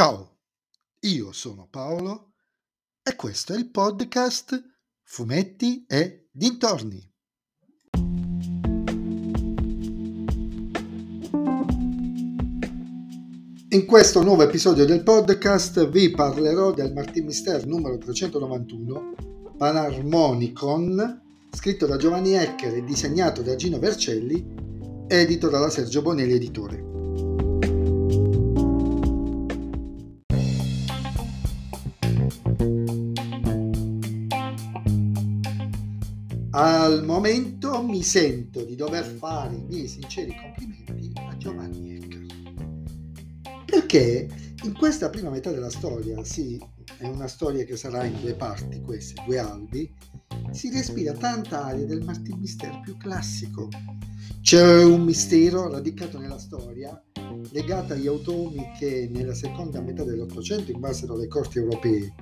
Ciao, io sono Paolo e questo è il podcast Fumetti e Dintorni. In questo nuovo episodio del podcast vi parlerò del Martin Mister numero 391 Panarmonicon, scritto da Giovanni Ecker e disegnato da Gino Vercelli, edito dalla Sergio Bonelli Editore. Al momento mi sento di dover fare i miei sinceri complimenti a Giovanni Ecker. Perché in questa prima metà della storia, sì, è una storia che sarà in due parti, queste, due albi, si respira tanta aria del Martin Mister più classico. C'è un mistero radicato nella storia, legato agli automi che nella seconda metà dell'Ottocento invasero le corti europee,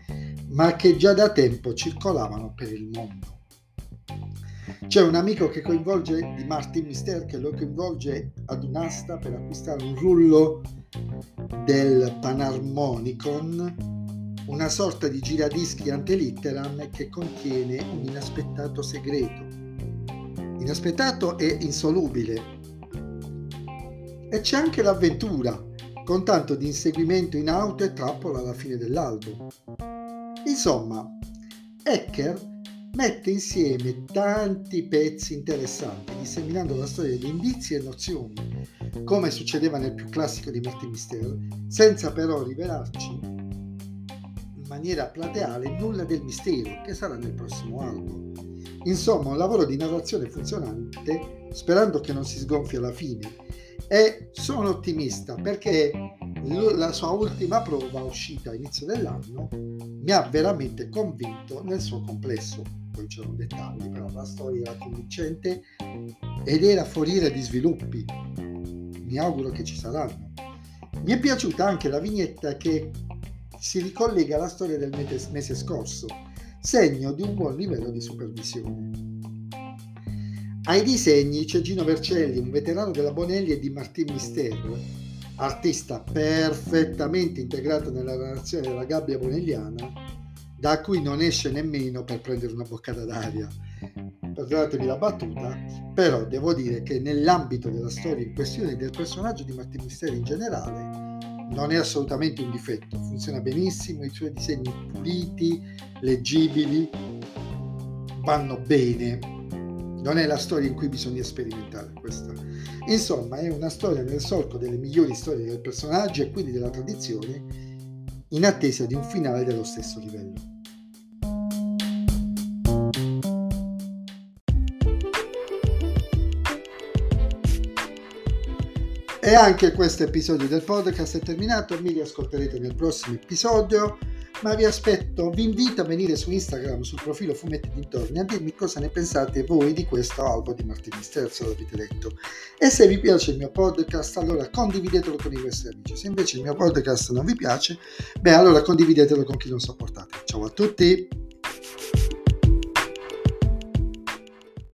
ma che già da tempo circolavano per il mondo. C'è un amico che coinvolge di Martin Mister che lo coinvolge ad un'asta per acquistare un rullo del Panarmonicon, una sorta di giradischi antelitteram che contiene un inaspettato segreto. Inaspettato e insolubile. E c'è anche l'avventura, con tanto di inseguimento in auto e trappola alla fine dell'albo. Insomma, Ecker mette insieme tanti pezzi interessanti, disseminando la storia di indizi e nozioni, come succedeva nel più classico di Martin Mistero, senza però rivelarci in maniera plateale nulla del mistero che sarà nel prossimo album. Insomma, un lavoro di narrazione funzionante, sperando che non si sgonfi alla fine. E sono ottimista perché la sua ultima prova uscita a inizio dell'anno mi ha veramente convinto nel suo complesso. Poi c'erano dettagli, però la storia era convincente ed era foriera di sviluppi. Mi auguro che ci saranno. Mi è piaciuta anche la vignetta che si ricollega alla storia del mese scorso, segno di un buon livello di supervisione. Ai disegni c'è Gino Vercelli, un veterano della Bonelli e di Martin Mister, artista perfettamente integrato nella narrazione della gabbia bonelliana, da cui non esce nemmeno per prendere una boccata d'aria. Perdonatemi la battuta, però devo dire che nell'ambito della storia in questione del personaggio di Martin Misteri in generale, non è assolutamente un difetto, funziona benissimo, i suoi disegni puliti, leggibili, vanno bene. Non è la storia in cui bisogna sperimentare questa Insomma, è una storia nel solco delle migliori storie del personaggio e quindi della tradizione, in attesa di un finale dello stesso livello. E anche questo episodio del podcast è terminato, mi riascolterete nel prossimo episodio ma vi aspetto, vi invito a venire su Instagram sul profilo Fumetti Dintorni a dirmi cosa ne pensate voi di questo album di Martini Sterzo, l'avete letto. E se vi piace il mio podcast, allora condividetelo con i vostri amici. Se invece il mio podcast non vi piace, beh, allora condividetelo con chi non sopportate. Ciao a tutti!